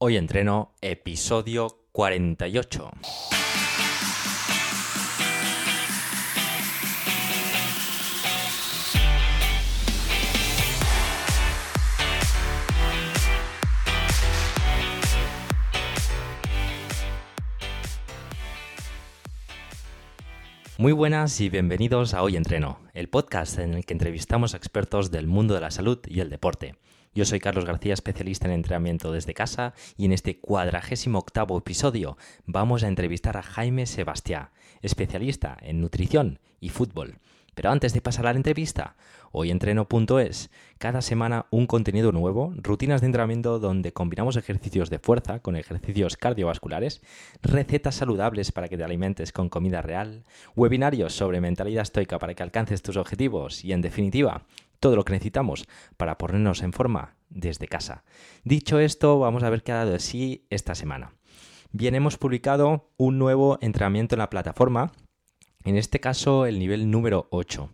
Hoy entreno episodio 48. Muy buenas y bienvenidos a Hoy Entreno, el podcast en el que entrevistamos a expertos del mundo de la salud y el deporte. Yo soy Carlos García, especialista en entrenamiento desde casa, y en este cuadragésimo octavo episodio vamos a entrevistar a Jaime Sebastián, especialista en nutrición y fútbol. Pero antes de pasar a la entrevista, hoyentreno.es, cada semana un contenido nuevo, rutinas de entrenamiento donde combinamos ejercicios de fuerza con ejercicios cardiovasculares, recetas saludables para que te alimentes con comida real, webinarios sobre mentalidad estoica para que alcances tus objetivos y, en definitiva, todo lo que necesitamos para ponernos en forma desde casa. Dicho esto, vamos a ver qué ha dado de sí esta semana. Bien, hemos publicado un nuevo entrenamiento en la plataforma en este caso, el nivel número 8.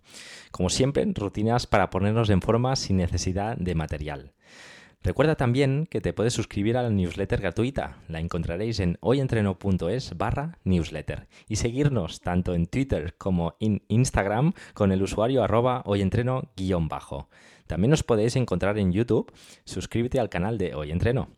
Como siempre, rutinas para ponernos en forma sin necesidad de material. Recuerda también que te puedes suscribir a la newsletter gratuita. La encontraréis en hoyentreno.es barra newsletter. Y seguirnos tanto en Twitter como en Instagram con el usuario arroba hoyentreno-bajo. También nos podéis encontrar en YouTube. Suscríbete al canal de Hoy Entreno.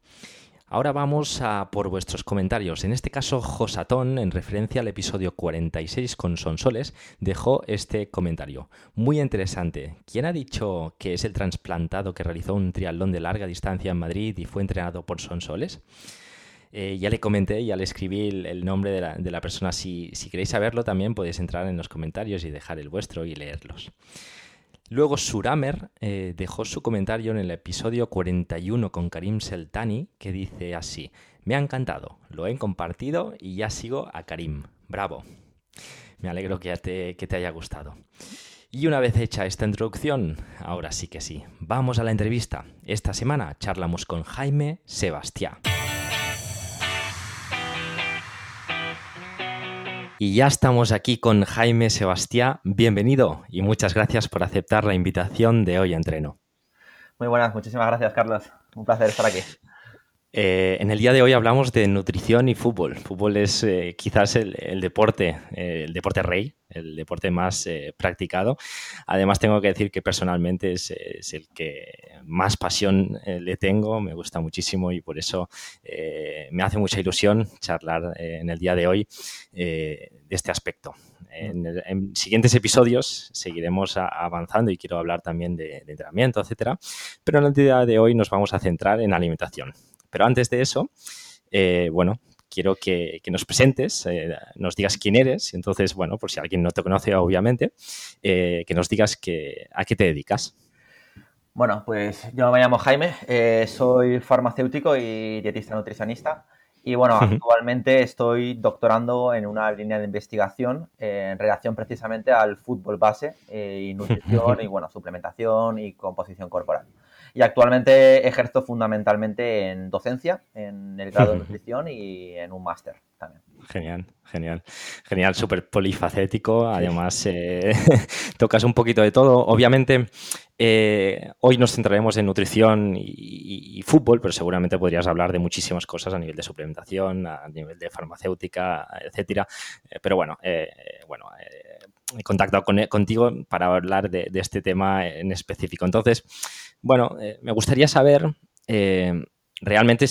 Ahora vamos a por vuestros comentarios. En este caso, Josatón, en referencia al episodio 46 con Sonsoles, dejó este comentario. Muy interesante. ¿Quién ha dicho que es el trasplantado que realizó un triatlón de larga distancia en Madrid y fue entrenado por Sonsoles? Eh, ya le comenté, ya le escribí el, nombre de la, persona. Si queréis saberlo, también podéis entrar en los comentarios y dejar el vuestro y leerlos. Luego Suramer eh, dejó su comentario en el episodio 41 con Karim Seltani que dice así, me ha encantado, lo he compartido y ya sigo a Karim. Bravo. Me alegro que te, que te haya gustado. Y una vez hecha esta introducción, ahora sí que sí, vamos a la entrevista. Esta semana charlamos con Jaime Sebastián. Y ya estamos aquí con Jaime Sebastián. Bienvenido y muchas gracias por aceptar la invitación de hoy a Entreno. Muy buenas, muchísimas gracias, Carlos. Un placer estar aquí. Eh, en el día de hoy hablamos de nutrición y fútbol. Fútbol es eh, quizás el, deporte, eh, el deporte rey, el deporte más practicado. Además, tengo que decir que personalmente es, el que más pasión le tengo, me gusta muchísimo y por eso me hace mucha ilusión charlar en el día de hoy de este aspecto. En, siguientes episodios seguiremos avanzando y quiero hablar también de, entrenamiento, etcétera. Pero en el día de hoy nos vamos a centrar en alimentación. Pero antes de eso, eh, bueno, quiero que, nos presentes, eh, nos digas quién eres. Entonces, bueno, por si alguien no te conoce, obviamente, eh, que nos digas que, a qué te dedicas. Bueno, pues yo me llamo Jaime, soy farmacéutico y dietista nutricionista. Y bueno, actualmente estoy doctorando en una línea de investigación en relación precisamente al fútbol base y nutrición y bueno, suplementación y composición corporal. Y actualmente ejerzo fundamentalmente en docencia, en el grado de nutrición y en un máster también. Genial, genial. Genial, súper polifacético. Además, eh, tocas un poquito de todo. Obviamente, eh, hoy nos centraremos en nutrición y, fútbol, pero seguramente podrías hablar de muchísimas cosas a nivel de suplementación, a nivel de farmacéutica, etcétera. Eh, pero bueno, bueno he contactado contigo para hablar de, de, este tema en específico. Entonces, bueno, eh, me gustaría saber, eh, realmente,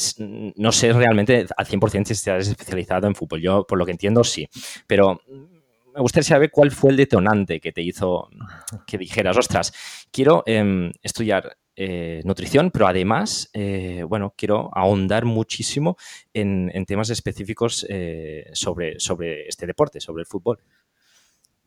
no sé realmente al 100% si estás especializado en fútbol. Yo, por lo que entiendo, sí. Pero me gustaría saber cuál fue el detonante que te hizo que dijeras, ostras, quiero em, estudiar eh, nutrición, pero además, bueno, quiero ahondar muchísimo en, en temas específicos sobre, sobre este deporte, sobre el fútbol.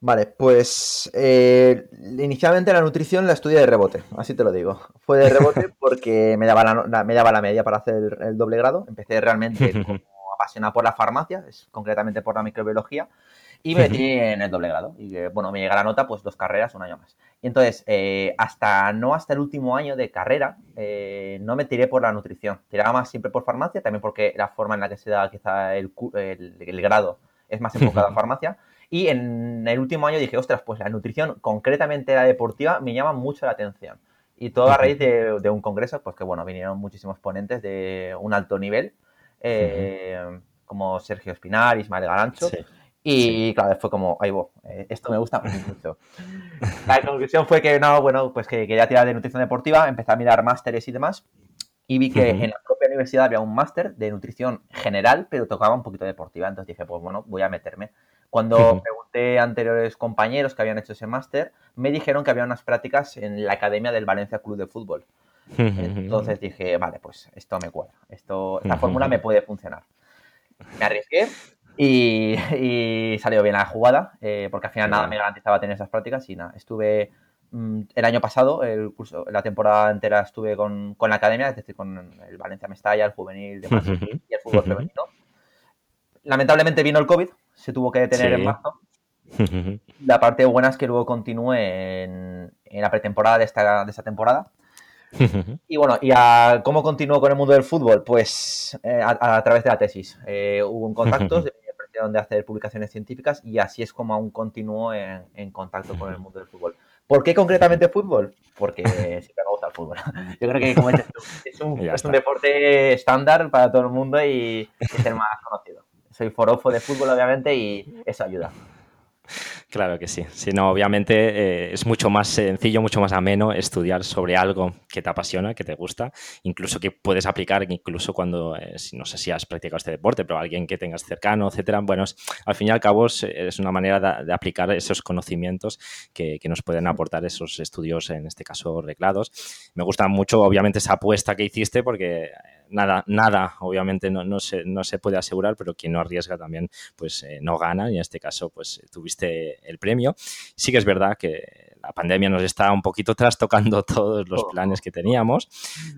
Vale, pues eh, inicialmente la nutrición la estudié de rebote, así te lo digo. Fue de rebote porque me daba la, me daba la media para hacer el, doble grado. Empecé realmente como apasionado por la farmacia, es, concretamente por la microbiología, y me metí en el doble grado. Y bueno, me llega la nota, pues dos carreras, un año más. Y entonces, eh, hasta no hasta el último año de carrera, eh, no me tiré por la nutrición. Tiraba más siempre por farmacia, también porque la forma en la que se da quizá el, el, el grado es más enfocado a farmacia. Y en el último año dije, ostras, pues la nutrición, concretamente la deportiva, me llama mucho la atención. Y todo a raíz de, un congreso, pues que bueno, vinieron muchísimos ponentes de un alto nivel, eh, como Sergio Espinar, Ismael Garancho. Y claro, fue como, ahí voy, eh, esto me gusta mucho. La conclusión fue que no, bueno, pues que quería tirar de nutrición deportiva, empecé a mirar másteres y demás. Y vi que en la propia universidad había un máster de nutrición general, pero tocaba un poquito deportiva. Entonces dije, pues bueno, voy a meterme. Cuando pregunté a anteriores compañeros que habían hecho ese máster, me dijeron que había unas prácticas en la academia del Valencia Club de Fútbol. Entonces dije, vale, pues esto me cuadra. Esto, esta fórmula me puede funcionar. Me arriesgué y, salió bien la jugada, eh, porque al final nada me garantizaba tener esas prácticas y nada, estuve Mm, el año pasado, el curso, la temporada entera estuve con, la academia, es decir, con el Valencia Mestalla, el juvenil de y el fútbol femenino. Lamentablemente vino el COVID, se tuvo que detener en marzo. La parte buena es que luego continúe en, la pretemporada de esta, de esta temporada. Y bueno, ¿y cómo continuó con el mundo del fútbol? Pues eh, a, través de la tesis. Eh, hubo un contacto, de de hacer publicaciones científicas y así es como aún continúo en contacto con el mundo del fútbol. ¿Por qué concretamente fútbol? Porque siempre me gusta el fútbol. Yo creo que, como dices tú, es un, deporte estándar para todo el mundo y es el más conocido. Soy forofo de fútbol, obviamente, y eso ayuda. Claro que sí. Si obviamente eh, es mucho más sencillo, mucho más ameno estudiar sobre algo que te apasiona, que te gusta, incluso que puedes aplicar, incluso cuando, eh, no sé si has practicado este deporte, pero alguien que tengas cercano, etcétera. Bueno, al fin y al cabo es, una manera de, aplicar esos conocimientos que, nos pueden aportar esos estudios, en este caso reglados. Me gusta mucho, obviamente, esa apuesta que hiciste porque nada, nada, obviamente no, no, se, no se puede asegurar, pero quien no arriesga también, pues eh, no gana. Y en este caso, pues tuviste el premio. Sí que es verdad que la pandemia nos está un poquito trastocando todos los planes que teníamos,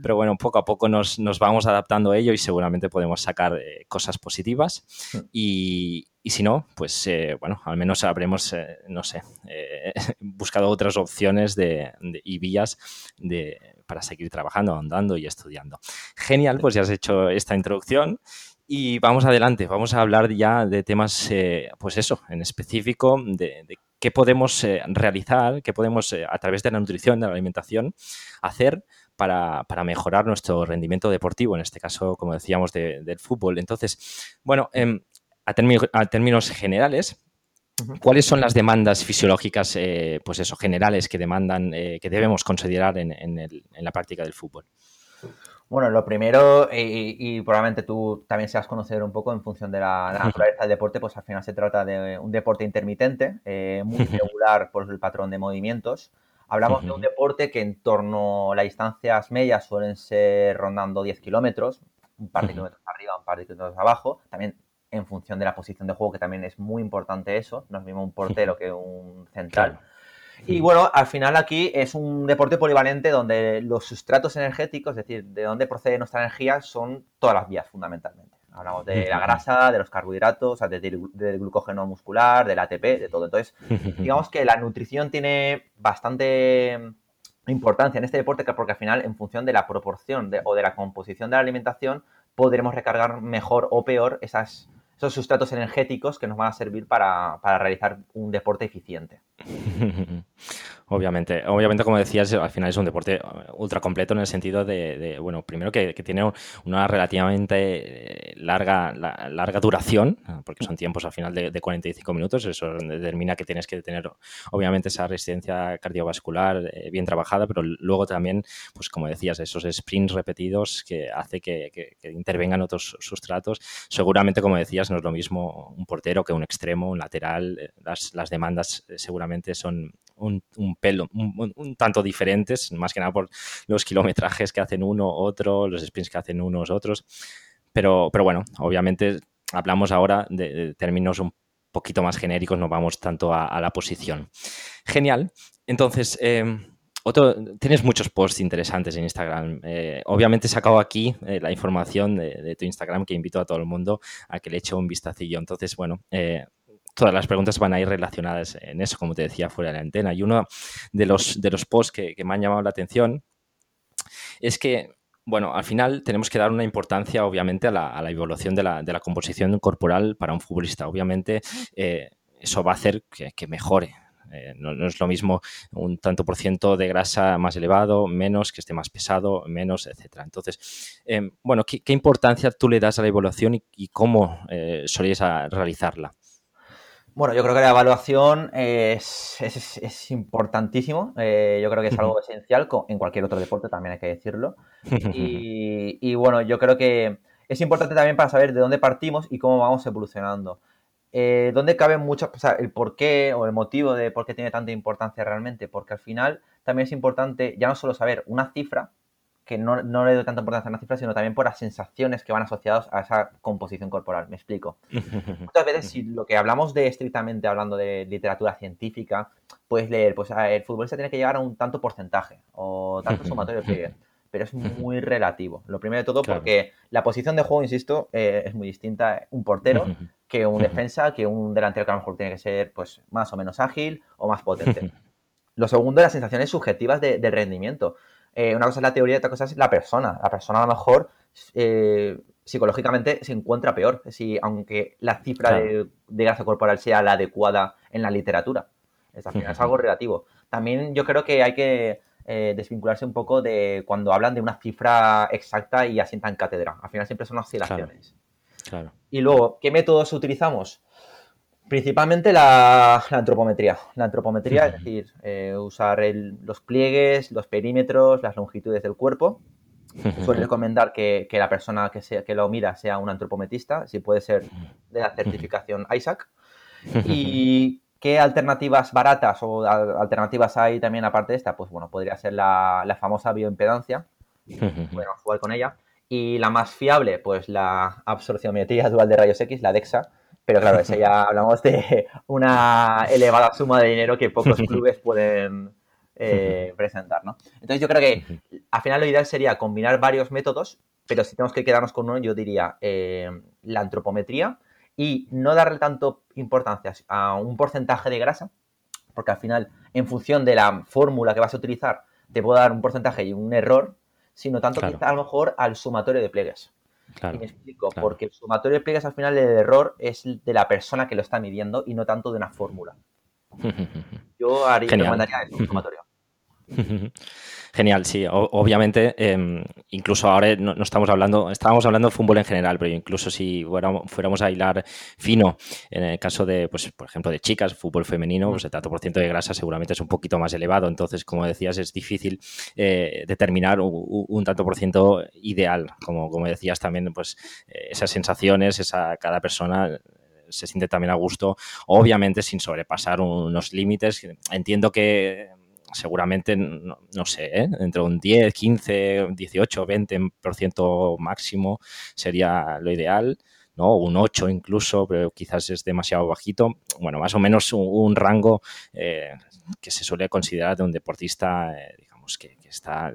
pero bueno, poco a poco nos, nos vamos adaptando a ello y seguramente podemos sacar eh, cosas positivas. Y, y si no, pues eh, bueno, al menos habremos, no sé, buscado otras opciones de, y vías de, para seguir trabajando, andando y estudiando. Genial, pues ya has hecho esta introducción. Y vamos adelante, vamos a hablar ya de temas, eh, pues eso, en específico, de, qué podemos eh, realizar, qué podemos eh, a través de la nutrición, de la alimentación, hacer para, mejorar nuestro rendimiento deportivo, en este caso, como decíamos, del fútbol. Entonces, bueno, em, a, términos generales, ¿Cuáles son las demandas fisiológicas, eh, pues eso, generales que demandan, eh, que debemos considerar en, la práctica del fútbol? Bueno, lo primero, y, probablemente tú también seas conocer un poco en función de la, naturaleza del deporte, pues al final se trata de un deporte intermitente, eh, muy regular por el patrón de movimientos. Hablamos de un deporte que en torno a las distancias medias suelen ser rondando 10 kilómetros, un par de kilómetros arriba, un par de kilómetros abajo. También en función de la posición de juego, que también es muy importante eso, no es mismo un portero que un central. Y bueno, al final aquí es un deporte polivalente donde los sustratos energéticos, es decir, de dónde procede nuestra energía, son todas las vías fundamentalmente. Hablamos de la grasa, de los carbohidratos, del glucógeno muscular, del ATP, de todo. Entonces, digamos que la nutrición tiene bastante importancia en este deporte porque al final, en función de la proporción o de la composición de la alimentación, podremos recargar mejor o peor esas esos sustratos energéticos que nos van a servir para, para realizar un deporte eficiente. Obviamente, obviamente, como decías, al final es un deporte uh, ultra completo en el sentido de, bueno, primero que, tiene una relativamente eh, larga, larga duración, uh, porque son tiempos al final de, 45 minutos, eso determina que tienes que tener, obviamente, esa resistencia cardiovascular eh, bien trabajada, pero luego también, pues como decías, esos sprints repetidos que hace que, intervengan otros sustratos. Seguramente, como decías, no es lo mismo un portero que un extremo, un lateral, eh, las, las demandas seguramente son un, pelo, un, tanto diferentes, más que nada por los kilometrajes que hacen uno, otro, los sprints que hacen unos, otros. Pero, pero bueno, obviamente hablamos ahora de, términos un poquito más genéricos, no vamos tanto a, la posición. Genial. Entonces, em, otro, tienes muchos posts interesantes en Instagram. Eh, obviamente he sacado aquí eh, la información de, de, tu Instagram que invito a todo el mundo a que le eche un vistacillo. Entonces, bueno, eh, todas las preguntas van a ir relacionadas en eso, como te decía, fuera de la antena. Y uno de los, de los posts que, me han llamado la atención es que, bueno, al final tenemos que dar una importancia, obviamente, a la, evolución de la, composición corporal para un futbolista. Obviamente, eh, eso va a hacer que, mejore Eh, no, es lo mismo un tanto por ciento de grasa más elevado, menos, que esté más pesado, menos, etcétera. Entonces, em, bueno, ¿qué, importancia tú le das a la evaluación y, cómo eh, solías realizarla? Bueno, yo creo que la evaluación es, importantísimo. Eh, yo creo que es algo esencial en cualquier otro deporte, también hay que decirlo. Y, bueno, yo creo que es importante también para saber de dónde partimos y cómo vamos evolucionando. Eh, ¿Dónde cabe mucho, o sea, el por qué o el motivo de por qué tiene tanta importancia realmente? Porque al final también es importante ya no solo saber una cifra, que no, le doy tanta importancia a una cifra, sino también por las sensaciones que van asociadas a esa composición corporal. Me explico. Muchas veces, si lo que hablamos de estrictamente hablando de literatura científica, puedes leer, pues el futbolista tiene que llegar a un tanto porcentaje o tanto sumatorio que pero es muy relativo. Lo primero de todo porque la posición de juego, insisto, eh, es muy distinta un portero que un defensa, que un delantero que a lo mejor tiene que ser pues más o menos ágil o más potente. Lo segundo, las sensaciones subjetivas de rendimiento. Eh, una cosa es la teoría y otra cosa es la persona. La persona a lo mejor eh, psicológicamente se encuentra peor, si, aunque la cifra de, grasa corporal sea la adecuada en la literatura. Es, al final es algo relativo. También yo creo que hay que eh, desvincularse un poco de cuando hablan de una cifra exacta y asientan cátedra. Al final siempre son oscilaciones. Y luego, ¿qué métodos utilizamos? Principalmente la, antropometría. La antropometría, es decir, eh, usar los pliegues, los perímetros, las longitudes del cuerpo. Suele recomendar que, la persona que, sea, que lo mira sea un antropometrista, si puede ser de la certificación ISAC. ¿Y qué alternativas baratas o alternativas hay también aparte de esta? Pues bueno, podría ser la, famosa bioimpedancia. Bueno, jugar con ella. Y la más fiable, pues la absorciometría dual de rayos X, la DEXA, pero claro, eso ya hablamos de una elevada suma de dinero que pocos clubes pueden eh, presentar, ¿no? Entonces yo creo que al final lo ideal sería combinar varios métodos, pero si tenemos que quedarnos con uno, yo diría eh, la antropometría y no darle tanto importancia a un porcentaje de grasa, porque al final, en función de la fórmula que vas a utilizar, te puedo dar un porcentaje y un error, sino tanto quizá a lo mejor al sumatorio de pliegues y me explico, porque el sumatorio de pliegues al final el error es de la persona que lo está midiendo y no tanto de una fórmula. Yo haría, recomendaría el sumatorio. Genial, sí. obviamente, em, incluso ahora no, estamos hablando, estábamos hablando de fútbol en general, pero incluso si fuéramos, a hilar fino, en el caso de, pues, por ejemplo, de chicas, fútbol femenino, pues el tanto por ciento de grasa seguramente es un poquito más elevado. Entonces, como decías, es difícil eh, determinar un, tanto por ciento ideal. Como, como decías también, pues eh, esas sensaciones, esa, cada persona se siente también a gusto, obviamente sin sobrepasar unos límites. Entiendo que seguramente, no, sé, ¿eh? entre un 10, 15, 18, 20% máximo sería lo ideal. ¿no? Un 8 incluso, pero quizás es demasiado bajito. Bueno, más o menos un, rango eh, que se suele considerar de un deportista, eh, digamos, que, está,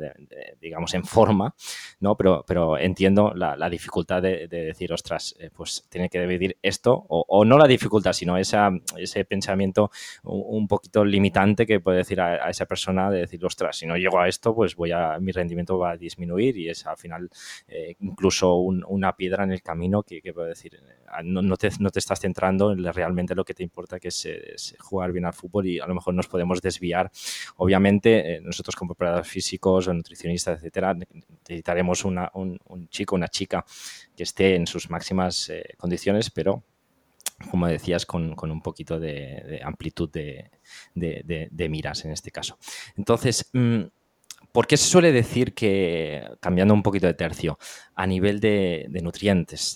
digamos, en forma, ¿no? Pero, pero entiendo la, dificultad de, decir, ostras, eh, pues tiene que dividir esto, o, no la dificultad, sino esa, ese pensamiento un, poquito limitante que puede decir a, esa persona de decir, ostras, si no llego a esto, pues voy a, mi rendimiento va a disminuir y es al final eh, incluso una piedra en el camino que, puede decir, eh, no, te, no, te, estás centrando en realmente lo que te importa, que es, jugar bien al fútbol y a lo mejor nos podemos desviar. Obviamente, nosotros como físicos, o nutricionistas, etcétera, necesitaremos un, chico, una chica que esté en sus máximas eh, condiciones, pero como decías, con, un poquito de, amplitud de, miras en este caso. Entonces, mm, ¿por qué se suele decir que, cambiando un poquito de tercio, a nivel de, nutrientes,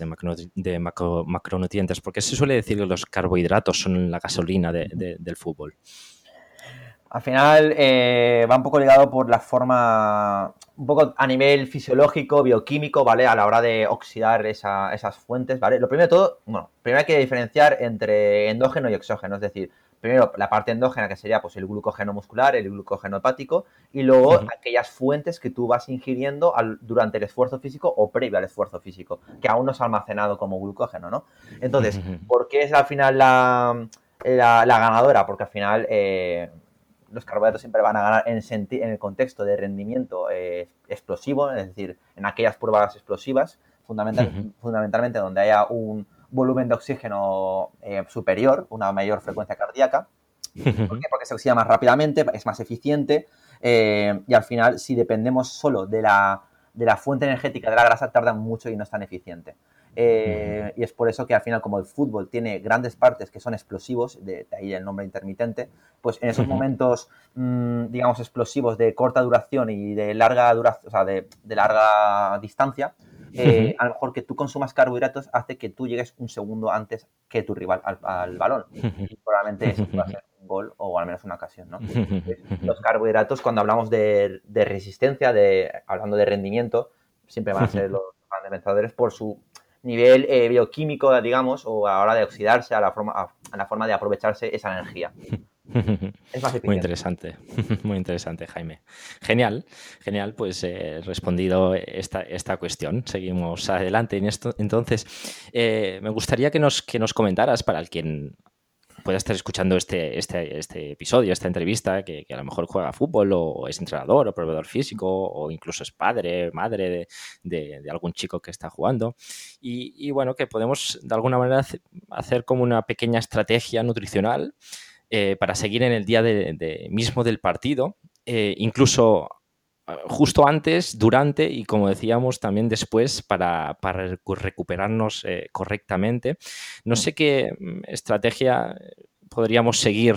de, macronutrientes, ¿por qué se suele decir que los carbohidratos son la gasolina del fútbol? Al final eh, va un poco ligado por la forma, un poco a nivel fisiológico, bioquímico, ¿vale? A la hora de oxidar esas fuentes, ¿vale? Lo primero de todo, bueno, primero hay que diferenciar entre endógeno y exógeno, es decir, primero la parte endógena que sería pues el glucógeno muscular, el glucógeno hepático y luego aquellas fuentes que tú vas ingiriendo durante el esfuerzo físico o previo al esfuerzo físico, que aún no se ha almacenado como glucógeno, ¿no? Entonces, ¿por qué es al final la, ganadora? Porque al final... Eh, los carbohidratos siempre van a ganar en, en el contexto de rendimiento eh, explosivo, es decir, en aquellas pruebas explosivas, fundamentalmente donde haya un volumen de oxígeno eh, superior, una mayor frecuencia cardíaca. ¿Por qué? Porque se oxida más rápidamente, es más eficiente eh, y al final, si dependemos solo de la, de la fuente energética de la grasa, tarda mucho y no es tan eficiente. Eh, y es por eso que al final, como el fútbol tiene grandes partes que son explosivos, de, ahí el nombre intermitente, pues en esos momentos, mm, digamos, explosivos de corta duración y de larga duración, o sea, de, larga distancia, eh, a lo mejor que tú consumas carbohidratos hace que tú llegues un segundo antes que tu rival al, balón. Y probablemente eso va a ser un gol o al menos una ocasión, ¿no? Los carbohidratos, cuando hablamos de, resistencia, de, hablando de rendimiento, siempre van a ser los grandes vencedores por su nivel eh, bioquímico, digamos, o a la hora de oxidarse, a la forma, a, la forma de aprovecharse esa energía. Es más muy interesante, muy interesante, Jaime. Genial, genial, pues eh, respondido esta, esta cuestión. Seguimos adelante en esto. Entonces, eh, me gustaría que nos, que nos comentaras, para el quien pueda estar escuchando este, este, este episodio, esta entrevista, que, a lo mejor juega fútbol o es entrenador o proveedor físico o incluso es padre, madre de, algún chico que está jugando. Y, bueno, que podemos de alguna manera hacer como una pequeña estrategia nutricional eh, para seguir en el día mismo del partido, eh, incluso justo antes, durante y como decíamos también después para, recuperarnos eh, correctamente. No sé qué mm, estrategia podríamos seguir,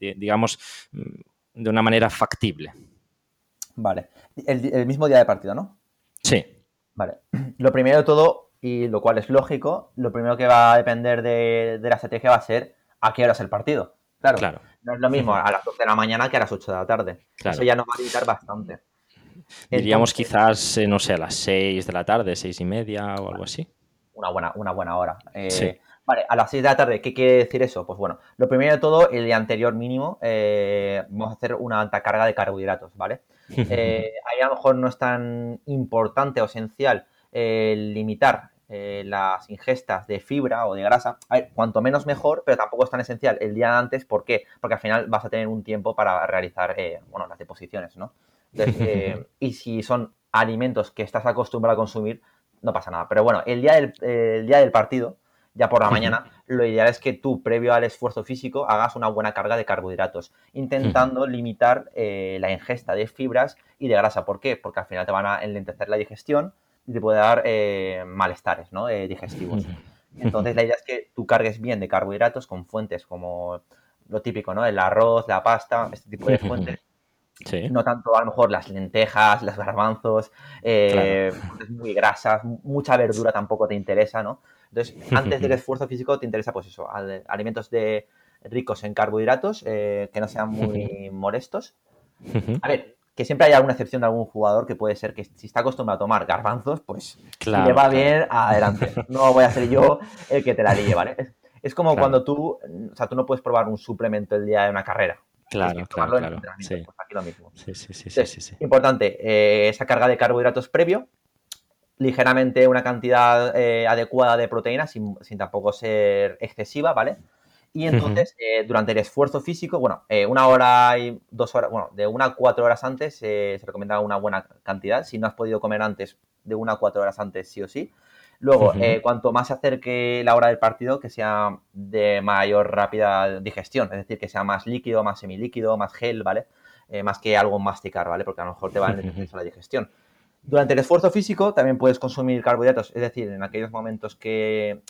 eh, digamos, mm, de una manera factible. Vale. El, mismo día de partido, ¿no? Sí. Vale. Lo primero de todo, y lo cual es lógico, lo primero que va a depender de, la estrategia va a ser a qué hora es el partido. Claro. claro. No es lo mismo a las 12 de la mañana que a las 8 de la tarde. Eso ya nos va a limitar bastante. Diríamos quizás, eh, no sé, a las 6 de la tarde, seis y media o algo así. Una buena, una buena hora. Eh, vale, a las 6 de la tarde, ¿qué quiere decir eso? Pues bueno, lo primero de todo, el día anterior mínimo, eh, vamos a hacer una alta carga de carbohidratos, ¿vale? ahí a lo mejor no es tan importante o esencial limitar las ingestas de fibra o de grasa. cuanto menos mejor, pero tampoco es tan esencial el día antes. ¿Por qué? Porque al final vas a tener un tiempo para realizar bueno, las deposiciones, ¿no? Eh, y si son alimentos que estás acostumbrado a consumir, no pasa nada. Pero bueno, el día del, día del partido, ya por la mañana, lo ideal es que tú, previo al esfuerzo físico, hagas una buena carga de carbohidratos, intentando limitar eh, la ingesta de fibras y de grasa. ¿Por qué? Porque al final te van a enlentecer la digestión y te puede dar eh, malestares ¿no? digestivos. Entonces, la idea es que tú cargues bien de carbohidratos con fuentes como lo típico, ¿no? El arroz, la pasta, este tipo de fuentes no tanto a lo mejor las lentejas, los garbanzos, eh, muy grasas, mucha verdura tampoco te interesa, ¿no? Entonces, antes del esfuerzo físico te interesa, pues eso, alimentos de, ricos en carbohidratos, eh, que no sean muy molestos. A ver, que siempre hay alguna excepción de algún jugador que puede ser que si está acostumbrado a tomar garbanzos, pues le va bien, adelante. No voy a ser yo el que te la líe, ¿vale? Es, como cuando tú, o sea, tú no puedes probar un suplemento el día de una carrera. Claro, claro, claro. Sí. Pues aquí lo mismo. Sí, sí, sí, sí, sí, Importante, eh, esa carga de carbohidratos previo, ligeramente una cantidad eh, adecuada de proteínas sin, tampoco ser excesiva, ¿vale? Y entonces, eh, durante el esfuerzo físico, bueno, una hora y dos horas, bueno, de una a cuatro horas antes se recomienda una buena cantidad. Si no has podido comer antes, de una a cuatro horas antes, sí o sí. Luego, eh, cuanto más se acerque la hora del partido, que sea de mayor rápida digestión, es decir, que sea más líquido, más semilíquido, más gel, ¿vale? Eh, más que algo masticar, ¿vale? Porque a lo mejor te va a necesitar la digestión. Durante el esfuerzo físico también puedes consumir carbohidratos, es decir, en aquellos momentos que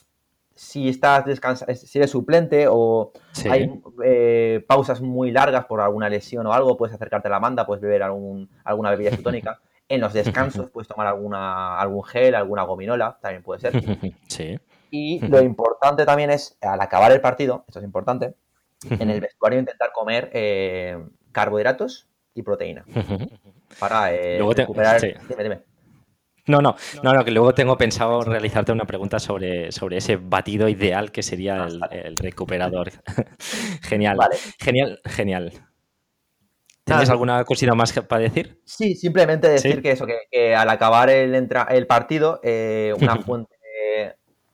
si estás descansando, si eres suplente o hay eh, pausas muy largas por alguna lesión o algo, puedes acercarte a la manda, puedes beber algún, alguna bebida isotónica. En los descansos puedes tomar alguna, algún gel, alguna gominola, también puede ser. Sí. Y lo importante también es, al acabar el partido, esto es importante, en el vestuario intentar comer eh, carbohidratos y proteína. Para eh, recuperar... Dime, dime. No, no, no, no, que luego tengo pensado realizarte una pregunta sobre, sobre ese batido ideal que sería el, el recuperador. genial, vale. genial, genial. ¿Tienes alguna cosita más para decir? Sí, simplemente decir que eso, que, al acabar el, el partido, eh, una fuente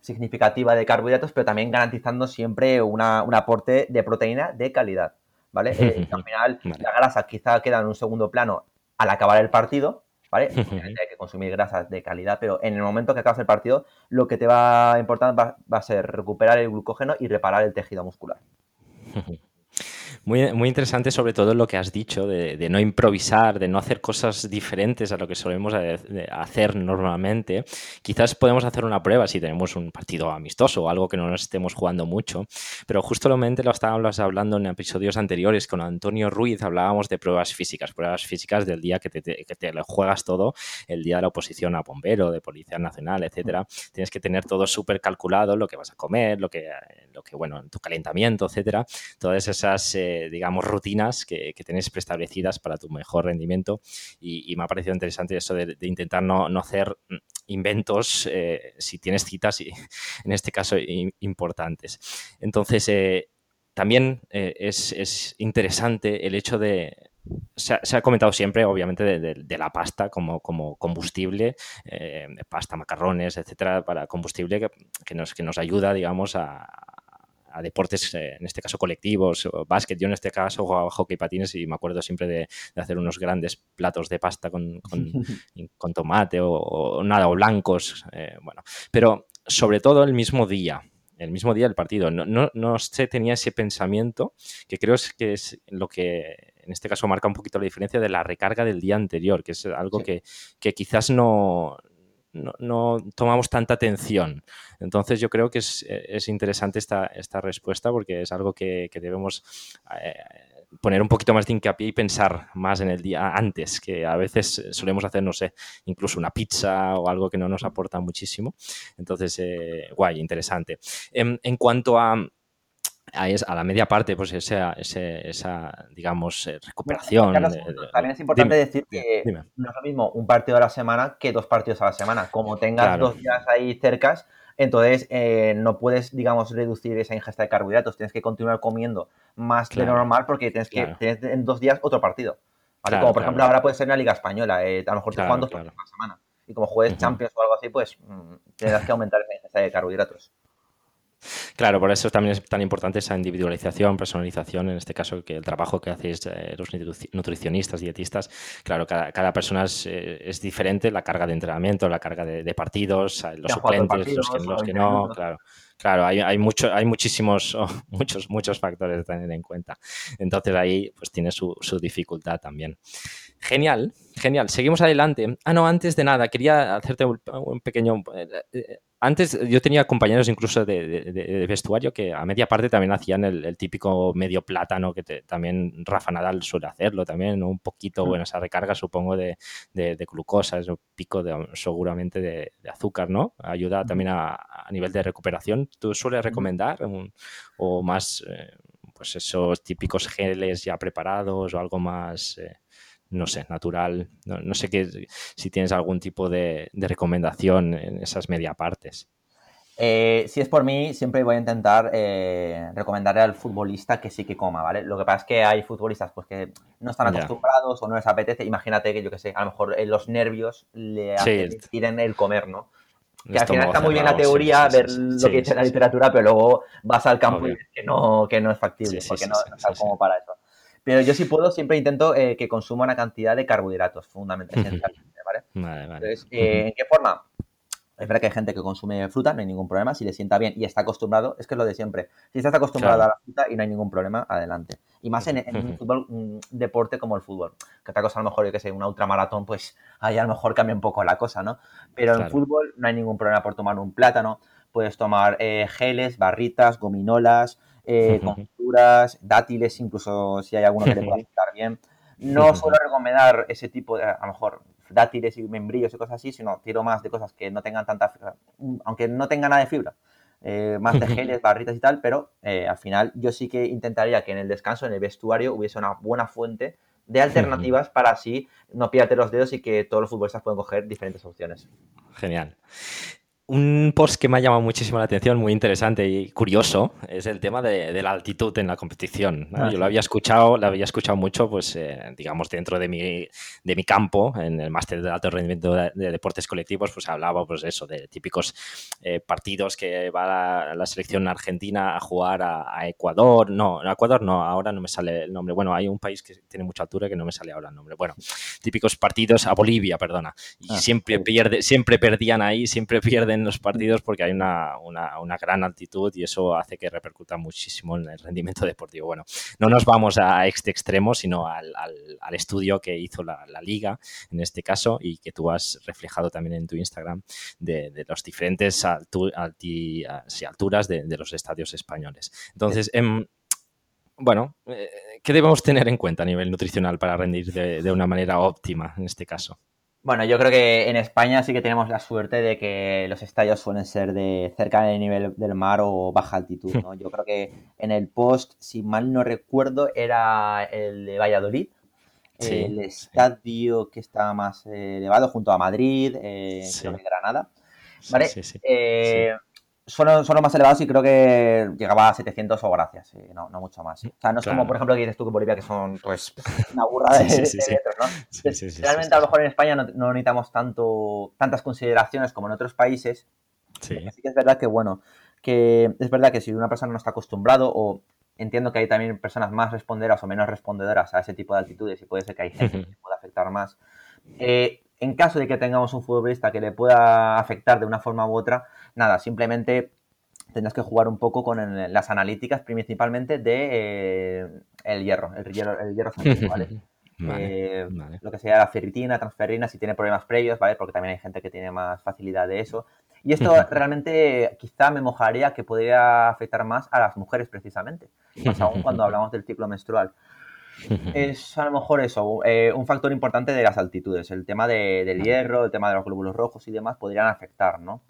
significativa de carbohidratos, pero también garantizando siempre un aporte de proteína de calidad, ¿vale? Eh, al final, la grasa quizá queda en un segundo plano al acabar el partido, ¿vale? hay que consumir grasas de calidad, pero en el momento que acabas el partido, lo que te va a importar va a ser recuperar el glucógeno y reparar el tejido muscular. Muy, muy interesante sobre todo lo que has dicho de, no improvisar, de no hacer cosas diferentes a lo que solemos hacer normalmente. Quizás podemos hacer una prueba si tenemos un partido amistoso o algo que no nos estemos jugando mucho, pero justamente lo estábamos hablando en episodios anteriores con Antonio Ruiz, hablábamos de pruebas físicas, pruebas físicas del día que te, que te juegas todo, el día de la oposición a bombero, de Policía Nacional, etcétera. Tienes que tener todo súper calculado, lo que vas a comer, lo que, lo que bueno, tu calentamiento, etcétera. Todas esas, eh, digamos, rutinas que, que tienes preestablecidas para tu mejor rendimiento y, me ha parecido interesante eso de, intentar no, no, hacer inventos eh, si tienes citas, y, en este caso, importantes. Entonces, eh, también es, es interesante el hecho de, se ha, comentado siempre, obviamente, de, la pasta como, como combustible, eh, pasta, macarrones, etcétera, para combustible que, nos, que nos ayuda, digamos, a, deportes, eh, en este caso colectivos, o básquet. Yo en este caso jugaba hockey patines y me acuerdo siempre de, hacer unos grandes platos de pasta con, con, tomate o, nada, o blancos. Eh, bueno, pero sobre todo el mismo día el mismo día del partido. No, no, no se tenía ese pensamiento que creo que es lo que en este caso marca un poquito la diferencia de la recarga del día anterior, que es algo que, quizás no, no, tomamos tanta atención. Entonces yo creo que es, interesante esta, esta, respuesta porque es algo que, debemos eh, poner un poquito más de hincapié y pensar más en el día antes, que a veces solemos hacer, no sé, incluso una pizza o algo que no nos aporta muchísimo. Entonces, eh, guay, interesante. en cuanto a a la media parte, pues esa, esa, digamos, eh, recuperación. también es importante decir que no es lo mismo un partido a la semana que dos partidos a la semana. Como tengas dos días ahí cercas, entonces eh, no puedes, digamos, reducir esa ingesta de carbohidratos. Tienes que continuar comiendo más de lo normal porque tienes que tener en dos días otro partido. Como por ejemplo ahora puede ser en la Liga Española. Eh, a lo mejor te juegan dos partidos a la semana. Y como juegues Champions o algo así, pues mm, tendrás que aumentar esa ingesta de carbohidratos. Claro, por eso también es tan importante esa individualización, personalización, en este caso que el trabajo que hacéis eh, los nutricionistas, dietistas, claro, cada, persona eh, es, diferente, la carga de entrenamiento, la carga de, partidos, eh, los suplentes, los que, no, claro. Claro, hay, hay, mucho, hay muchísimos, muchos, muchos factores a tener en cuenta. Entonces ahí pues tiene su, su dificultad también. Genial, genial. Seguimos adelante. Ah, no, antes de nada, quería hacerte un, pequeño... Eh, eh, antes yo tenía compañeros incluso de, vestuario que a media parte también hacían el, típico medio plátano que también Rafa Nadal suele hacerlo también, un poquito, mm. bueno, esa recarga supongo de, glucosa, es un pico de, seguramente de, azúcar, ¿no? Ayuda también a, nivel de recuperación. ¿Tú sueles recomendar o más, eh, pues esos típicos geles ya preparados o algo más no sé, natural. No, sé qué, si tienes algún tipo de, recomendación en esas media partes. Eh, si es por mí, siempre voy a intentar eh, recomendarle al futbolista que sí que coma, ¿vale? Lo que pasa es que hay futbolistas pues, que no están acostumbrados o no les apetece. Imagínate que, yo que sé, a lo mejor eh, los nervios le tiren el comer, ¿no? Que al final está muy bien la teoría, ver lo que dice la literatura, pero luego vas al campo y ves que no, que no es factible, porque no, no está como para eso. Pero yo si puedo, siempre intento eh, que consuma una cantidad de carbohidratos, fundamentalmente, ¿vale? vale, vale. Entonces, eh, ¿en qué forma? Es verdad que hay gente que consume fruta, no hay ningún problema. Si le sienta bien y está acostumbrado, es que es lo de siempre. Si estás acostumbrado a la fruta y no hay ningún problema, adelante. Y más en, un fútbol, un deporte como el fútbol. Que otra cosa, a lo mejor, yo que sé, una ultramaratón, pues ahí a lo mejor cambia un poco la cosa, ¿no? Pero en fútbol no hay ningún problema por tomar un plátano. Puedes tomar eh, geles, barritas, gominolas, eh, confituras, dátiles, incluso si hay alguno que le pueda estar bien. No suelo recomendar ese tipo de, a lo mejor, dátiles y membrillos y cosas así, sino tiro más de cosas que no tengan tanta fibra, aunque no tengan nada de fibra. Eh, más de geles, barritas y tal, pero eh, al final yo sí que intentaría que en el descanso, en el vestuario, hubiese una buena fuente de alternativas para así no pillarte los dedos y que todos los futbolistas puedan coger diferentes opciones. Genial. Un post que me ha llamado muchísimo la atención, muy interesante y curioso, es el tema de, la altitud en la competición. Ah, Yo lo había escuchado, lo había escuchado mucho, pues, eh, digamos, dentro de mi, de mi campo, en el máster de alto rendimiento de, deportes colectivos, pues hablaba, pues eso, de típicos eh, partidos que va la, selección argentina a jugar a, Ecuador. No, a Ecuador no, ahora no me sale el nombre. Bueno, hay un país que tiene mucha altura que no me sale ahora el nombre. Bueno, típicos partidos a Bolivia, perdona. Y ah, siempre, pierde, siempre perdían ahí, siempre pierden en los partidos porque hay una, gran altitud y eso hace que repercuta muchísimo en el rendimiento deportivo. Bueno, no nos vamos a este extremo, sino al, estudio que hizo la, liga en este caso y que tú has reflejado también en tu Instagram de, de los diferentes alturas de, los estadios españoles. Entonces, em, bueno, eh, ¿qué debemos tener en cuenta a nivel nutricional para rendir de, una manera óptima en este caso? Bueno, yo creo que en España sí que tenemos la suerte de que los estadios suelen ser de cerca del nivel del mar o baja altitud, ¿no? Yo creo que en el post, si mal no recuerdo, era el de Valladolid, el estadio que está más eh, elevado junto a Madrid, eh, creo que Granada. ¿Vale? Eh, son, los más elevados y creo que llegaba a 700 o gracias, no, no, mucho más. O sea, no es como, por ejemplo, que dices tú que Bolivia, que son pues una burrada de, metros, ¿no? realmente a lo mejor en España no, necesitamos tanto, tantas consideraciones como en otros países. Sí. Así que es verdad que, bueno, que es verdad que si una persona no está acostumbrado o entiendo que hay también personas más responderas o menos respondedoras a ese tipo de altitudes y puede ser que hay gente que pueda afectar más. Eh, en caso de que tengamos un futbolista que le pueda afectar de una forma u otra, nada, simplemente tendrás que jugar un poco con las analíticas principalmente de eh, el hierro, el hierro, el hierro eh, ¿vale? Lo que sea la ferritina, transferrina, si tiene problemas previos, ¿vale? Porque también hay gente que tiene más facilidad de eso. Y esto realmente quizá me mojaría que podría afectar más a las mujeres precisamente, más aún cuando hablamos del ciclo menstrual es a lo mejor eso, eh, un factor importante de las altitudes. El tema del hierro, el tema de los glóbulos rojos y demás podrían afectar, ¿no?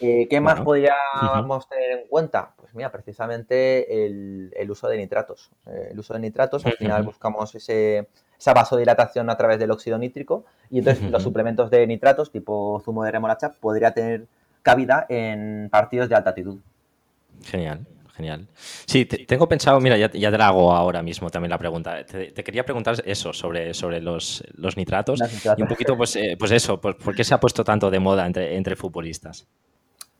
Eh, ¿Qué más podríamos tener en cuenta? Pues mira, precisamente el, uso de nitratos. Eh, el uso de nitratos, al final buscamos ese, esa vasodilatación a través del óxido nítrico y entonces los suplementos de nitratos, tipo zumo de remolacha, podría tener cabida en partidos de alta altitud. Genial genial. Sí, tengo pensado, mira, ya, te la hago ahora mismo también la pregunta. Te, quería preguntar eso, sobre, sobre los, nitratos, y un poquito, pues, eh, pues eso, pues, ¿por, qué se ha puesto tanto de moda entre, entre futbolistas?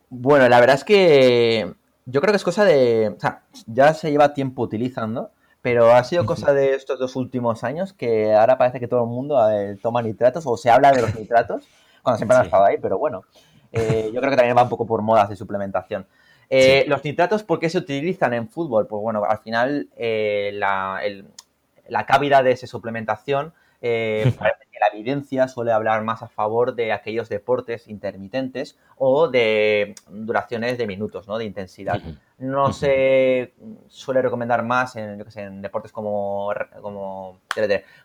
Bueno, la verdad es que yo creo que es cosa de... O sea, ya se lleva tiempo utilizando, pero ha sido cosa de estos dos últimos años que ahora parece que todo el mundo eh, toma nitratos o se habla de los nitratos, cuando siempre han estado ahí, pero bueno, eh, yo creo que también va un poco por modas de suplementación. Eh, los nitratos, ¿por qué se utilizan en fútbol? Pues bueno, al final eh, la, cavidad de esa suplementación eh, parece que la evidencia suele hablar más a favor de aquellos deportes intermitentes o de duraciones de minutos, ¿no? De intensidad. No se suele recomendar más en, en deportes como, como,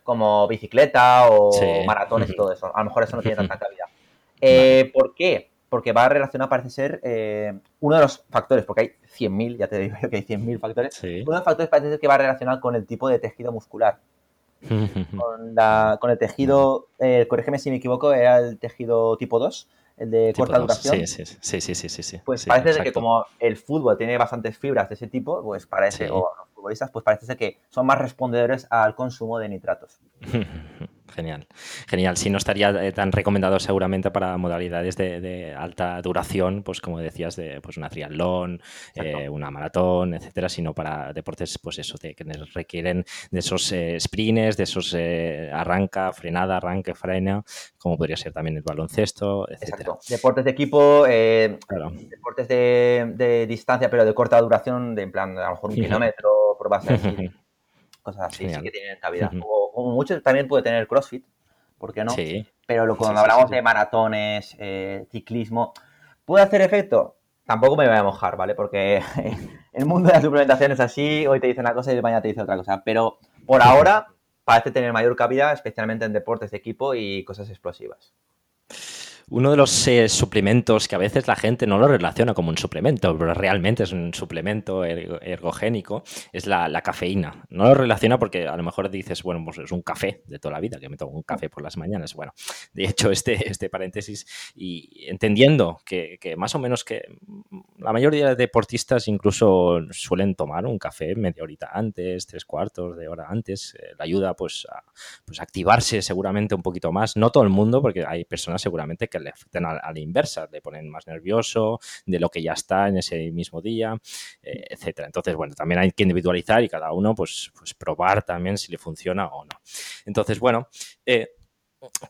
como bicicleta o maratones y todo eso. A lo mejor eso no tiene tanta cavidad. ¿Por qué? Porque va a relacionar, parece ser, eh, uno de los factores, porque hay 100.000, ya te digo yo que hay 100.000 factores, uno de los factores parece ser que va a relacionar con el tipo de tejido muscular. con, el tejido, eh, corrígeme si me equivoco, era el tejido tipo 2, el de corta duración. Sí, sí, sí, sí, sí, Pues parece que como el fútbol tiene bastantes fibras de ese tipo, pues parece, o los futbolistas, pues parece ser que son más respondedores al consumo de nitratos. Genial, genial. Si no estaría eh, tan recomendado seguramente para modalidades de, alta duración, pues como decías, de pues una triatlón, eh, una maratón, etcétera, sino para deportes, pues eso, de, que requieren de esos eh, sprints, de esos arranca, frenada, arranque, frena, como podría ser también el baloncesto, etcétera. Deportes de equipo, deportes de, distancia, pero de corta duración, de en plan, a lo mejor un kilómetro, por base cosas así, sí que tienen cabida. o, mucho también puede tener CrossFit, ¿por qué no? Sí. Pero cuando hablamos de maratones, eh, ciclismo, ¿puede hacer efecto? Tampoco me voy a mojar, ¿vale? Porque el mundo de la suplementación es así, hoy te dice una cosa y mañana te dice otra cosa. Pero por ahora parece tener mayor cabida, especialmente en deportes de equipo y cosas explosivas. Uno de los eh, suplementos que a veces la gente no lo relaciona como un suplemento, pero realmente es un suplemento ergogénico, es la, cafeína. No lo relaciona porque a lo mejor dices, bueno, pues es un café de toda la vida, que me tomo un café por las mañanas. Bueno, de hecho, este, este paréntesis, y entendiendo que, más o menos que la mayoría de deportistas incluso suelen tomar un café media horita antes, tres cuartos de hora antes, eh, le ayuda pues a pues, activarse seguramente un poquito más. No todo el mundo, porque hay personas seguramente que le afecten a, la inversa, le ponen más nervioso de lo que ya está en ese mismo día, eh, etcétera. Entonces, bueno, también hay que individualizar y cada uno, pues, pues probar también si le funciona o no. Entonces, bueno, eh,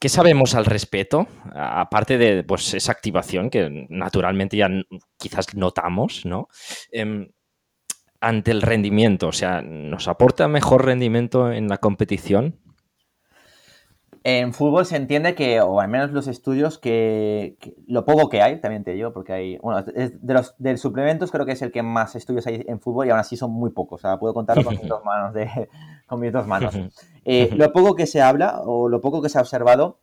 ¿qué sabemos al respecto? Aparte de pues, esa activación que naturalmente ya quizás notamos, ¿no? Em, ante el rendimiento, o sea, ¿nos aporta mejor rendimiento en la competición? En fútbol se entiende que, o al menos los estudios, que, lo poco que hay, también te digo, porque hay, bueno, de los de suplementos creo que es el que más estudios hay en fútbol y aún así son muy pocos, o sea, puedo contarlo con mis dos manos. De, con mis dos manos. Eh, lo poco que se habla o lo poco que se ha observado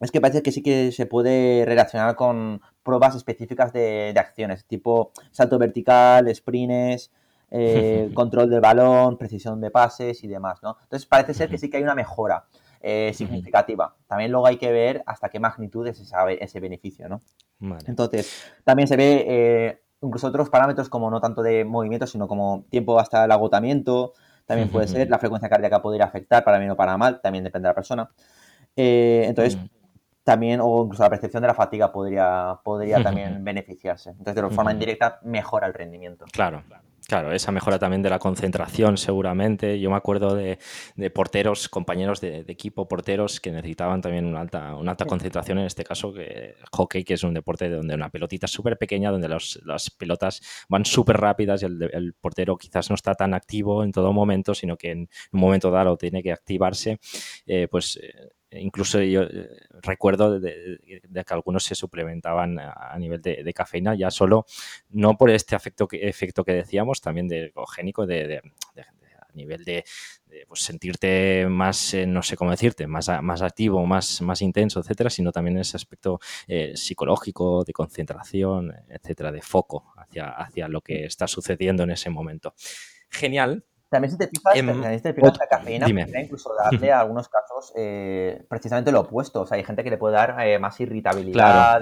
es que parece que sí que se puede relacionar con pruebas específicas de, acciones, tipo salto vertical, sprints, eh, control del balón, precisión de pases y demás, ¿no? Entonces parece ser que sí que hay una mejora. Eh, significativa. También luego hay que ver hasta qué magnitud es ese, beneficio, ¿no? Entonces, también se ve eh, incluso otros parámetros como no tanto de movimiento, sino como tiempo hasta el agotamiento, también puede ser, la frecuencia cardíaca podría afectar para bien o para mal, también depende de la persona. Eh, entonces, también, o incluso la percepción de la fatiga podría, podría también beneficiarse. Entonces, de forma indirecta, mejora el rendimiento. Claro, claro. Claro, esa mejora también de la concentración seguramente. Yo me acuerdo de, porteros, compañeros de, equipo, porteros que necesitaban también una alta, una alta concentración, en este caso que hockey, que es un deporte donde una pelotita súper pequeña, donde las pelotas van súper rápidas y el, portero quizás no está tan activo en todo momento, sino que en un momento dado tiene que activarse, eh, pues... Eh, incluso yo eh, recuerdo de, que algunos se suplementaban a, nivel de, cafeína, ya solo, no por este efecto que, efecto que decíamos, también de ecogénico, de, a nivel de, pues, sentirte más, eh, no sé cómo decirte, más, más activo, más, más intenso, etcétera, sino también ese aspecto eh, psicológico, de concentración, etcétera, de foco hacia, hacia lo que está sucediendo en ese momento. Genial, también si te fijas, em, la cafeína incluso darle a algunos casos eh, precisamente lo opuesto. O sea, hay gente que le puede dar eh, más irritabilidad,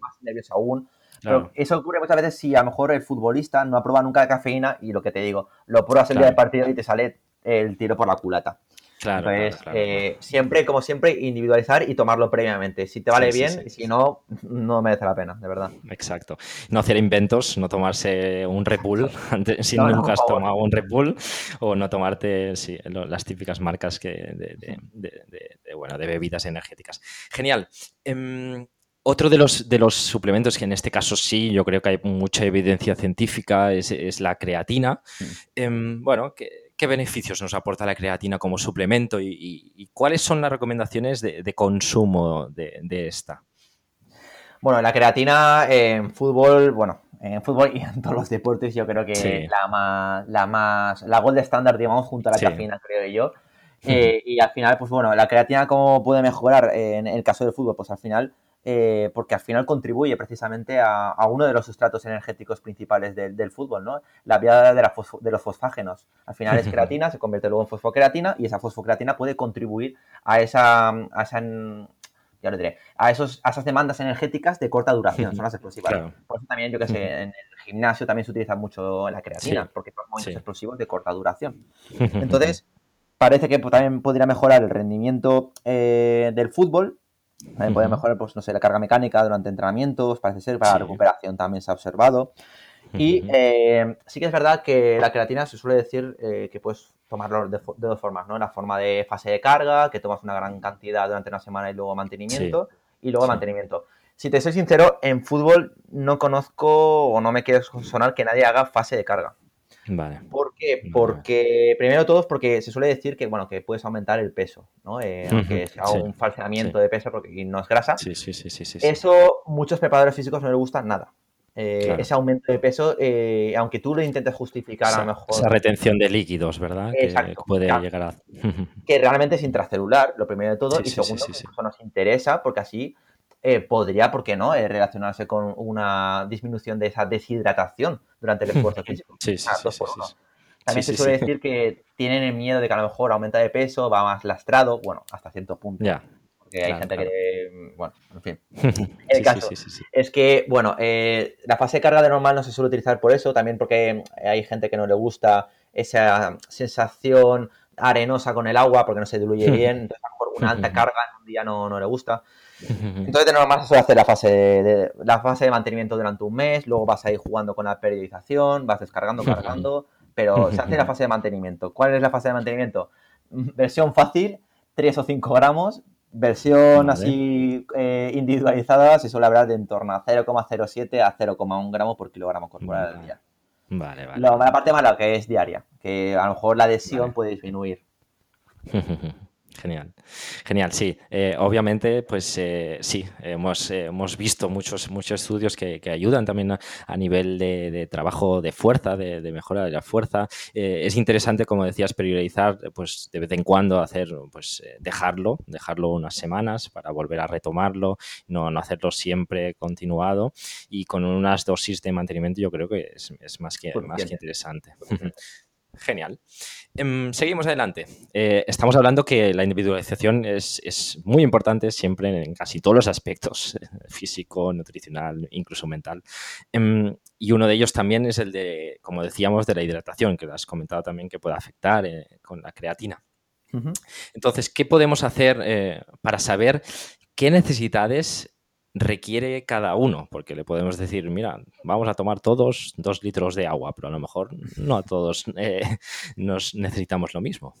más nervioso aún. Pero eso ocurre muchas veces si a lo mejor el futbolista no ha probado nunca la cafeína y lo que te digo, lo pruebas el día del partido y te sale el tiro por la culata. Claro, Entonces, eh, siempre, como siempre, individualizar y tomarlo previamente. Si te vale bien, si no, no merece la pena, de verdad. Exacto. No hacer inventos, no tomarse un Red Bull si nunca has tomado un Red Bull, o no tomarte las típicas marcas que de, bueno, de bebidas energéticas. Genial. Em, otro de los, de los suplementos que en este caso sí, yo creo que hay mucha evidencia científica, es, la creatina. Mm. Em, bueno, que ¿Qué beneficios nos aporta la creatina como suplemento y, cuáles son las recomendaciones de, consumo de, esta? Bueno, la creatina en fútbol, bueno, en fútbol y en todos los deportes yo creo que la más, la más, la gold estándar, digamos, junto a la cafeína, creo yo. Eh, y al final, pues bueno, la creatina, ¿cómo puede mejorar en el caso del fútbol? Pues al final eh, porque al final contribuye precisamente a, uno de los sustratos energéticos principales del fútbol, ¿no? La vía de, los fosfágenos. Al final es creatina, se convierte luego en fosfocreatina y esa fosfocreatina puede contribuir a esa, a ya lo diré, a, esos, a esas demandas energéticas de corta duración, son las explosivas. Por eso también, yo que sé, en el gimnasio también se utiliza mucho la creatina, porque son movimientos explosivos de corta duración. Entonces, parece que también podría mejorar el rendimiento eh, del fútbol también puede mejorar, pues, no sé, la carga mecánica durante entrenamientos, parece ser, para la recuperación también se ha observado. Y eh, sí que es verdad que la creatina se suele decir eh, que puedes tomarlo de, dos formas, ¿no? La forma de fase de carga, que tomas una gran cantidad durante una semana y luego mantenimiento, y luego mantenimiento. Si te soy sincero, en fútbol no conozco o no me quiero sonar que nadie haga fase de carga. Vale. Porque, primero todo, porque se suele decir que, bueno, que puedes aumentar el peso, ¿no? Eh, aunque sea un falseamiento de peso, porque no es grasa. Sí, sí, sí, sí, Eso muchos preparadores físicos no les gusta nada. Eh, ese aumento de peso, eh, aunque tú lo intentes justificar a lo mejor. Esa retención de líquidos, ¿verdad? que puede llegar a. que realmente es intracelular, lo primero de todo, y segundo, que eso nos interesa, porque así eh, podría, ¿por qué no?, eh, relacionarse con una disminución de esa deshidratación durante el esfuerzo físico. Sí, sí, sí, También se suele decir que tienen el miedo de que a lo mejor aumenta de peso, va más lastrado, bueno, hasta cierto punto. Ya. Porque hay gente que, bueno, en fin. El caso es que, bueno, eh, la fase de carga de normal no se suele utilizar por eso, también porque hay gente que no le gusta esa sensación arenosa con el agua porque no se diluye bien, entonces a lo mejor una alta carga en un día no, no le gusta. Entonces, de normal se suele hacer la fase de, la fase de mantenimiento durante un mes, luego vas a ir jugando con la periodización, vas descargando, cargando, pero se hace la fase de mantenimiento. ¿Cuál es la fase de mantenimiento? Versión fácil, 3 o 5 gramos Versión así eh, individualizada se suele hablar de en torno a 0,07 a 0,1 gramos por kilogramo corporal al día. Vale, vale. La, parte mala que es diaria, que a lo mejor la adhesión puede disminuir. Genial, genial, sí. Eh, obviamente, pues eh, sí, hemos, hemos visto muchos, muchos estudios que, ayudan también a, nivel de, trabajo de fuerza, de, mejora de la fuerza. Eh, es interesante, como decías, priorizar, pues de vez en cuando hacer, pues dejarlo, dejarlo unas semanas para volver a retomarlo, no, no hacerlo siempre continuado y con unas dosis de mantenimiento yo creo que es, más, que, más que interesante. Genial. Em, seguimos adelante. Eh, estamos hablando que la individualización es, muy importante siempre en casi todos los aspectos, eh, físico, nutricional, incluso mental. Em, y uno de ellos también es el de, como decíamos, de la hidratación, que lo has comentado también que puede afectar eh, con la creatina. Entonces, ¿qué podemos hacer para saber qué necesidades requiere cada uno, porque le podemos decir, mira, vamos a tomar todos dos litros de agua, pero a lo mejor no a todos eh, nos necesitamos lo mismo.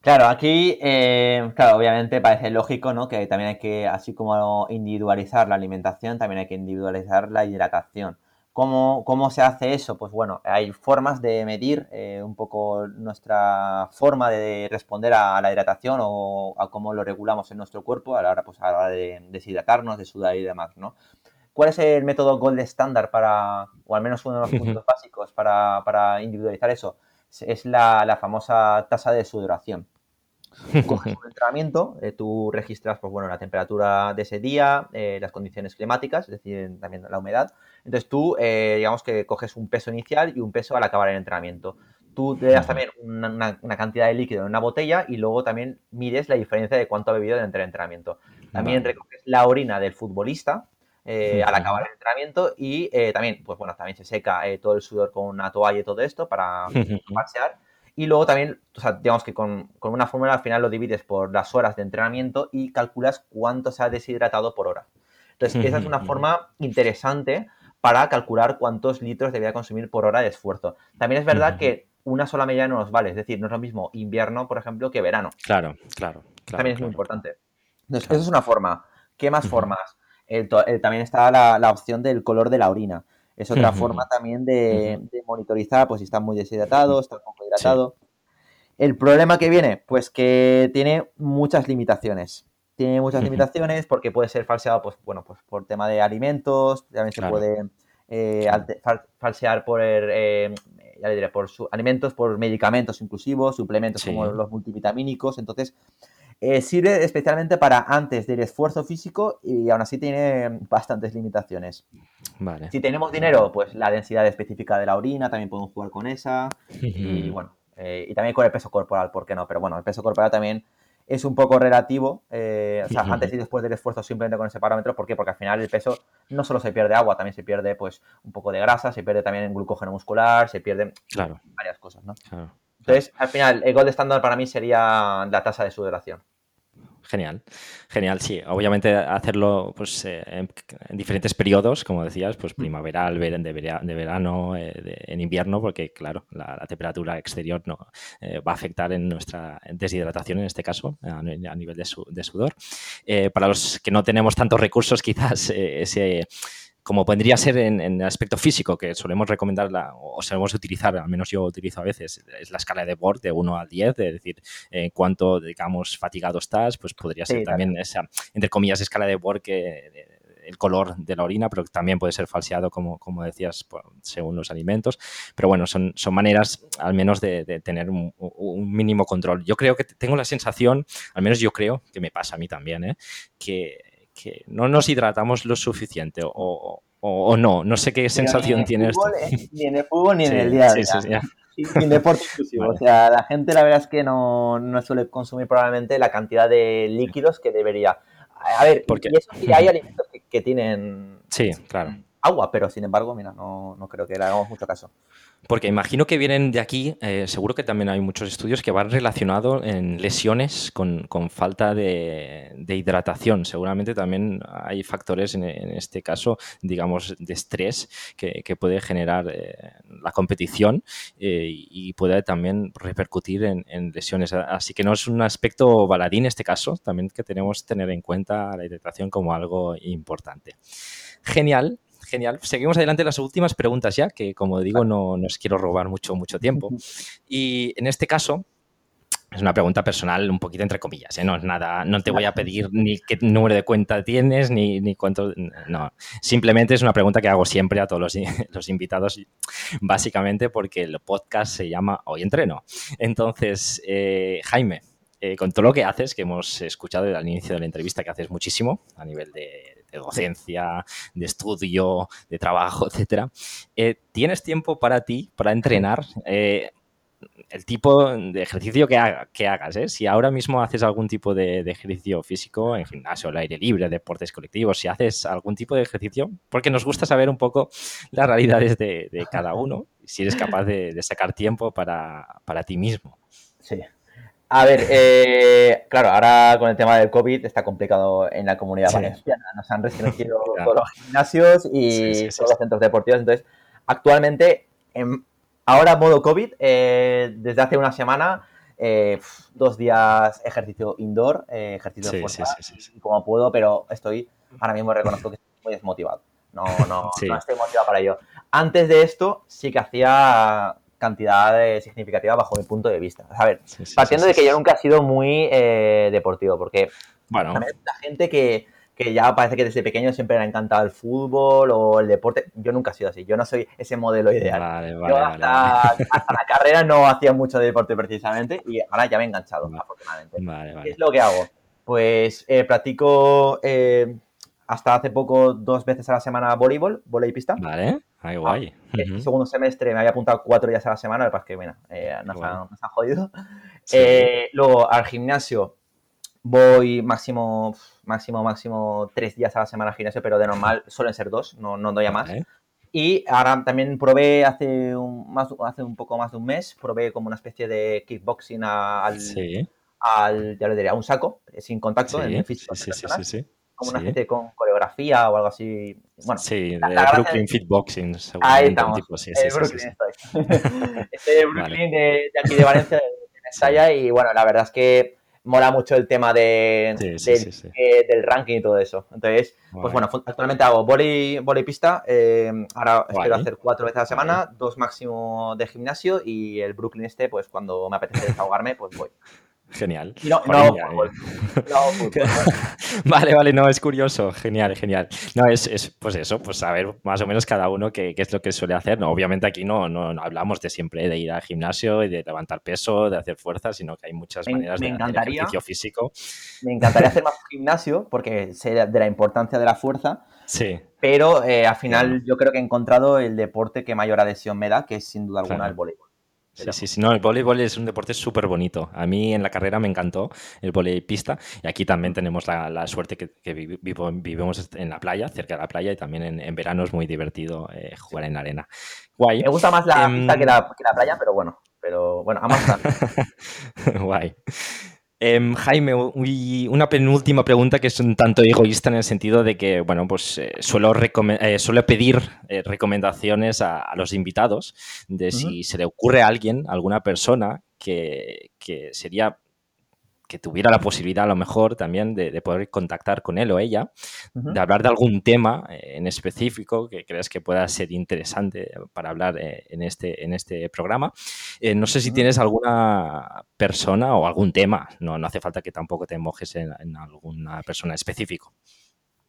Claro, aquí, eh, claro, obviamente parece lógico, ¿no? Que también hay que, así como individualizar la alimentación, también hay que individualizar la hidratación. ¿Cómo, ¿Cómo, se hace eso? Pues bueno, hay formas de medir eh, un poco nuestra forma de responder a, la hidratación o a cómo lo regulamos en nuestro cuerpo a la hora, pues, a la hora de deshidratarnos, de sudar y demás, ¿no? ¿Cuál es el método gold estándar para, o al menos uno de los puntos básicos para, para individualizar eso? Es la, la famosa tasa de sudoración. Coges un entrenamiento, eh, tú registras pues, bueno, la temperatura de ese día, eh, las condiciones climáticas, es decir, también la humedad. Entonces tú, eh, digamos que coges un peso inicial y un peso al acabar el entrenamiento. Tú te das también una, cantidad de líquido en una botella y luego también mides la diferencia de cuánto ha bebido dentro del entrenamiento. También recoges la orina del futbolista, al acabar el entrenamiento y también, pues bueno, también se seca todo el sudor con una toalla y todo esto para pasear y luego también, o sea, digamos que con, una fórmula al final lo divides por las horas de entrenamiento y calculas cuánto se ha deshidratado por hora. Entonces, esa es una forma interesante para calcular cuántos litros debía consumir por hora de esfuerzo. También es verdad que una sola medida no nos vale, es decir, no es lo mismo invierno, por ejemplo, que verano. Claro, claro. también es muy importante. Entonces, esa es una forma. ¿Qué más formas? también está la, la, opción del color de la orina. Es otra forma también de, monitorizar, pues si está muy deshidratado, está poco hidratado. El problema que viene, pues que tiene muchas limitaciones. Tiene muchas limitaciones porque puede ser falseado, pues bueno, pues por tema de alimentos, también se puede eh, falsear por, eh, ya le diré, por alimentos, por medicamentos inclusivos, suplementos como los multivitamínicos. Entonces, eh, sirve especialmente para antes del esfuerzo físico y aún así tiene bastantes limitaciones. Vale. Si tenemos dinero, pues la densidad específica de la orina, también podemos jugar con esa. y bueno, eh, y también con el peso corporal, ¿por qué no? Pero bueno, el peso corporal también es un poco relativo, eh, o sea, antes y después del esfuerzo simplemente con ese parámetro. ¿Por qué? Porque al final el peso no solo se pierde agua, también se pierde pues un poco de grasa, se pierde también glucógeno muscular, se pierden varias cosas, ¿no? Claro. Entonces, al final, el gold estándar para mí sería la tasa de sudoración. Genial, genial, sí. Obviamente hacerlo pues, eh, en, diferentes periodos, como decías, pues mm. primaveral, de, de verano, eh, en invierno, porque claro, la, temperatura exterior no eh, va a afectar en nuestra deshidratación en este caso, a, nivel de, de sudor. para los que no tenemos tantos recursos, quizás ese como podría ser en, el aspecto físico, que solemos recomendar o solemos utilizar, al menos yo utilizo a veces, es la escala de Borg de 1 al 10, es decir, en cuánto, digamos, fatigado estás, pues podría ser también esa, entre comillas, escala de Borg que el color de la orina, pero también puede ser falseado, como, como decías, según los alimentos. Pero bueno, son, son maneras al menos de, tener un, mínimo control. Yo creo que tengo la sensación, al menos yo creo, que me pasa a mí también, ¿eh? que que no nos hidratamos lo suficiente o, no. No sé qué sensación tiene esto. Ni en el fútbol ni en el día a día. Sin deporte inclusivo. O sea, la gente la verdad es que no, suele consumir probablemente la cantidad de líquidos que debería. A ver, Porque... y eso sí hay alimentos que, tienen... Sí, claro. Agua, pero sin embargo, mira, no, creo que le hagamos mucho caso. Porque imagino que vienen de aquí, eh, seguro que también hay muchos estudios que van relacionados en lesiones con, falta de, hidratación. Seguramente también hay factores en, este caso, digamos, de estrés que, puede generar eh, la competición eh, y puede también repercutir en, en, lesiones. Así que no es un aspecto baladín en este caso, también que tenemos que tener en cuenta la hidratación como algo importante. Genial, genial. Seguimos adelante las últimas preguntas ya, que como digo, no, no os quiero robar mucho, mucho tiempo. Y en este caso, es una pregunta personal, un poquito entre comillas, ¿eh? no es nada, no te voy a pedir ni qué número de cuenta tienes, ni, ni cuánto, no, simplemente es una pregunta que hago siempre a todos los, los, invitados, básicamente porque el podcast se llama Hoy Entreno. Entonces, eh, Jaime, eh, con todo lo que haces, que hemos escuchado al inicio de la entrevista, que haces muchísimo a nivel de, docencia, de estudio, de trabajo, etcétera, eh, ¿tienes tiempo para ti, para entrenar? Eh, el tipo de ejercicio que, que hagas, ¿eh? si ahora mismo haces algún tipo de, ejercicio físico en gimnasio, al aire libre, deportes colectivos, si haces algún tipo de ejercicio, porque nos gusta saber un poco las realidades de, cada uno, si eres capaz de, sacar tiempo para, para ti mismo. Sí, a ver, eh, claro, ahora con el tema del COVID está complicado en la comunidad valenciana. Nos han restringido todos los gimnasios y todos los centros deportivos. Entonces, actualmente, en, ahora modo COVID, eh, desde hace una semana, eh, dos días ejercicio indoor, ejercicio de fuerza, como puedo, pero estoy, ahora mismo reconozco que estoy muy desmotivado. No, no, no estoy motivado para ello. Antes de esto, sí que hacía cantidad significativa bajo mi punto de vista. A ver, partiendo de que yo nunca he sido muy eh, deportivo, porque bueno. la gente que, ya parece que desde pequeño siempre le ha encantado el fútbol o el deporte. Yo nunca he sido así. Yo no soy ese modelo ideal. yo hasta, la carrera no hacía mucho de deporte precisamente y ahora ya me he enganchado, afortunadamente. ¿Qué es lo que hago? Pues eh, practico eh, hasta hace poco dos veces a la semana voleibol, voleibol pista. Vale. Ay, guay. El segundo semestre me había apuntado cuatro días a la semana, lo que bueno, eh, nos, han, jodido. Eh, luego al gimnasio voy máximo, máximo, máximo tres días a la semana al gimnasio, pero de normal suelen ser dos, no, no doy a más. Y ahora también probé hace un, más, hace un poco más de un mes, probé como una especie de kickboxing al, al ya lo diría, a un saco, sin contacto, en físico. Sí, sí, sí, sí como una especie con coreografía o algo así. Bueno, sí, de Brooklyn Fitboxing, Ahí estamos. Tipo, sí, sí, Brooklyn estoy. este Brooklyn de, aquí de Valencia, de Mestalla, y bueno, la verdad es que mola mucho el tema de, del, ranking y todo eso. Entonces, pues bueno, actualmente hago volei, pista, eh, ahora espero hacer cuatro veces a la semana, dos máximo de gimnasio y el Brooklyn este, pues cuando me apetece desahogarme, pues voy. Genial. No, no, vale, vale, no, es curioso. Genial, genial. No, es, es, pues eso, pues saber más o menos cada uno qué, qué es lo que suele hacer. No, obviamente aquí no, no, hablamos de siempre de ir al gimnasio y de levantar peso, de hacer fuerza, sino que hay muchas maneras de hacer ejercicio físico. Me encantaría hacer más gimnasio porque sé de la importancia de la fuerza. Sí. Pero eh, al final yo creo que he encontrado el deporte que mayor adhesión me da, que es sin duda alguna el voleibol. Sí, sí, sí, no, el voleibol es un deporte súper bonito. A mí en la carrera me encantó el voleibol pista y aquí también tenemos la, suerte que, vivimos en la playa, cerca de la playa y también en, verano es muy divertido eh, jugar en la arena. Guay. Me gusta más la pista em, que la, que la playa, pero bueno, pero bueno, ambas Guay. Em, Jaime, una penúltima pregunta que es un tanto egoísta en el sentido de que, bueno, pues eh, suelo, eh, suelo, pedir eh, recomendaciones a, los invitados de si se le ocurre a alguien, alguna persona que, que sería que tuviera la posibilidad a lo mejor también de, poder contactar con él o ella, de hablar de algún tema eh, en específico que creas que pueda ser interesante para hablar eh, en, este, en este programa. Eh, no sé si tienes alguna persona o algún tema, no, no hace falta que tampoco te mojes en, alguna persona específico.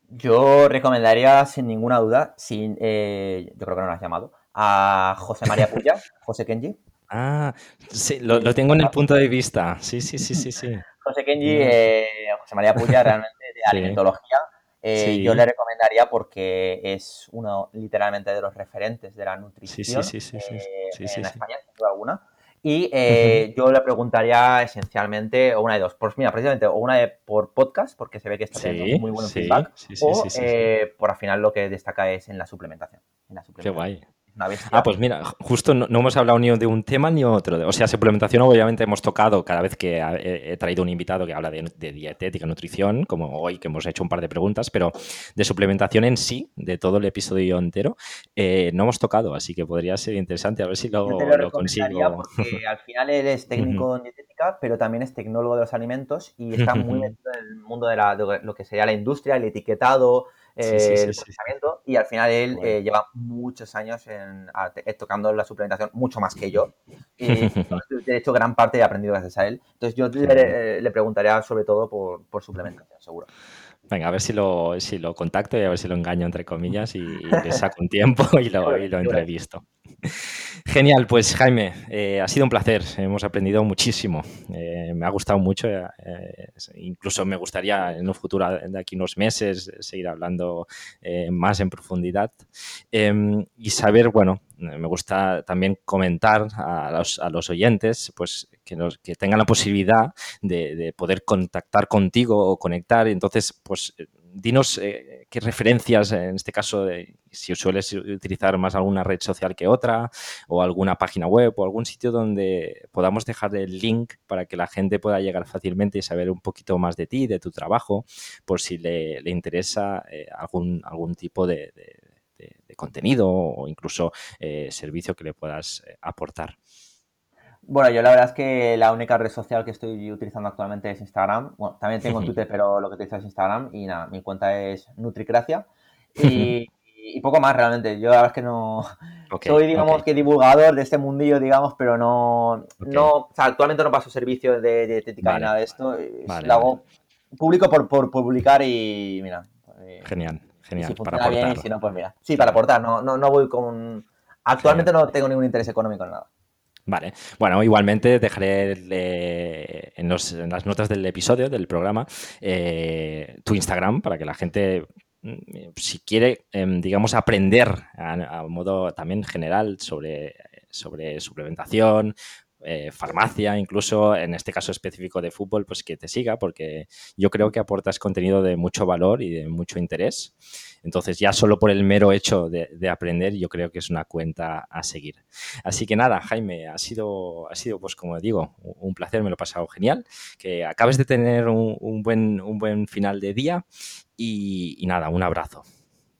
Yo recomendaría sin ninguna duda, sin, yo creo que no lo has llamado, a José María Puya, José Kenji. Ah, sí, lo, tengo en el punto de vista. Sí, sí, sí, sí, sí. José Kenji, eh, José María Puya, realmente de alimentología. Eh, yo le recomendaría porque es uno literalmente de los referentes de la nutrición sí, sí, eh, en España, sin duda alguna. Y eh, yo le preguntaría esencialmente, o una de dos, pues mira, precisamente, o una de por podcast, porque se ve que está teniendo muy buen feedback, o eh, por al final lo que destaca es en la suplementación. En la suplementación. Qué guay. Ah, pues mira, justo no, hemos hablado ni de un tema ni otro. O sea, suplementación obviamente hemos tocado cada vez que he, traído un invitado que habla de, dietética, nutrición, como hoy que hemos hecho un par de preguntas, pero de suplementación en sí, de todo el episodio entero, eh, no hemos tocado, así que podría ser interesante a ver si lo, lo, consigo. Porque al final él es técnico en dietética, pero también es tecnólogo de los alimentos y está muy metido en el mundo de, de lo que sería la industria, el etiquetado, el procesamiento y al final él eh, lleva muchos años en, eh, tocando la suplementación, mucho más que yo. Y de hecho gran parte he aprendido gracias a él. Entonces yo le, le preguntaría sobre todo por, por suplementación, seguro. Venga, a ver si lo, si lo contacto y a ver si lo engaño, entre comillas, y, le saco un tiempo y lo, y lo entrevisto. Genial, pues Jaime, eh, ha sido un placer, hemos aprendido muchísimo, eh, me ha gustado mucho, eh, incluso me gustaría en un futuro, de aquí unos meses, seguir hablando más en profundidad. Em, y saber, bueno, me gusta también comentar a los, oyentes, pues que, tengan la posibilidad de, de, poder contactar contigo o conectar, entonces, pues dinos eh, qué referencias, en este caso, si sueles utilizar más alguna red social que otra, o alguna página web, o algún sitio donde podamos dejar el link para que la gente pueda llegar fácilmente y saber un poquito más de ti, de tu trabajo, por si le, interesa eh, algún, algún tipo de, contenido o incluso eh, servicio que le puedas aportar. Bueno, yo la verdad es que la única red social que estoy utilizando actualmente es Instagram. Bueno, también tengo Twitter, pero lo que utilizo es Instagram. Y nada, mi cuenta es Nutricracia. Y, poco más realmente. Yo la verdad es que no. soy, digamos, que divulgador de este mundillo, digamos, pero no. no o sea, actualmente no paso servicio de dietética ni nada de esto. lo hago público por, por, publicar y mira. Eh, genial, genial. Si para aportar. bien y si no, pues mira. Sí, para aportar. No, no, no voy con. Actualmente no tengo ningún interés económico en nada. Vale. Bueno, igualmente dejaré eh, en, las notas del episodio, del programa, eh, tu Instagram para que la gente, mm, si quiere, em, digamos, aprender a, modo también general sobre, sobre suplementación, eh, farmacia, incluso en este caso específico de fútbol, pues que te siga, porque yo creo que aportas contenido de mucho valor y de mucho interés. Entonces, ya solo por el mero hecho de, aprender, yo creo que es una cuenta a seguir. Así que nada, Jaime, ha sido, ha sido pues como digo, un placer, me lo he pasado genial. Que acabes de tener un, buen, un buen final de día y nada, un abrazo.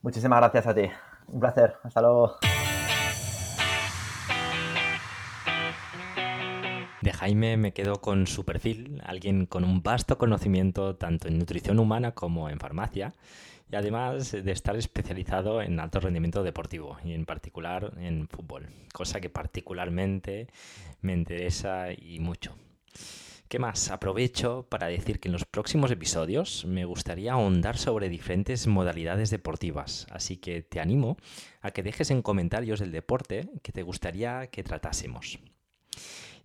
Muchísimas gracias a ti. Un placer. Hasta luego. De Jaime me quedo con su perfil, alguien con un vasto conocimiento tanto en nutrición humana como en farmacia y además de estar especializado en alto rendimiento deportivo y en particular en fútbol, cosa que particularmente me interesa y mucho. ¿Qué más? Aprovecho para decir que en los próximos episodios me gustaría ahondar sobre diferentes modalidades deportivas, así que te animo a que dejes en comentarios el deporte que te gustaría que tratásemos.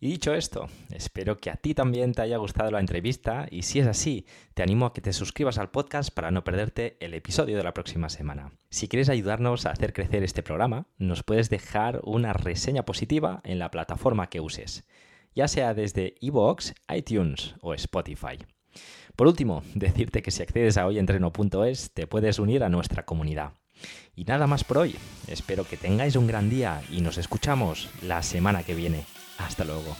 Y dicho esto, espero que a ti también te haya gustado la entrevista y si es así, te animo a que te suscribas al podcast para no perderte el episodio de la próxima semana. Si quieres ayudarnos a hacer crecer este programa, nos puedes dejar una reseña positiva en la plataforma que uses, ya sea desde iVoox, iTunes o Spotify. Por último, decirte que si accedes a hoyentreno.es te puedes unir a nuestra comunidad. Y nada más por hoy. Espero que tengáis un gran día y nos escuchamos la semana que viene. Hasta luego.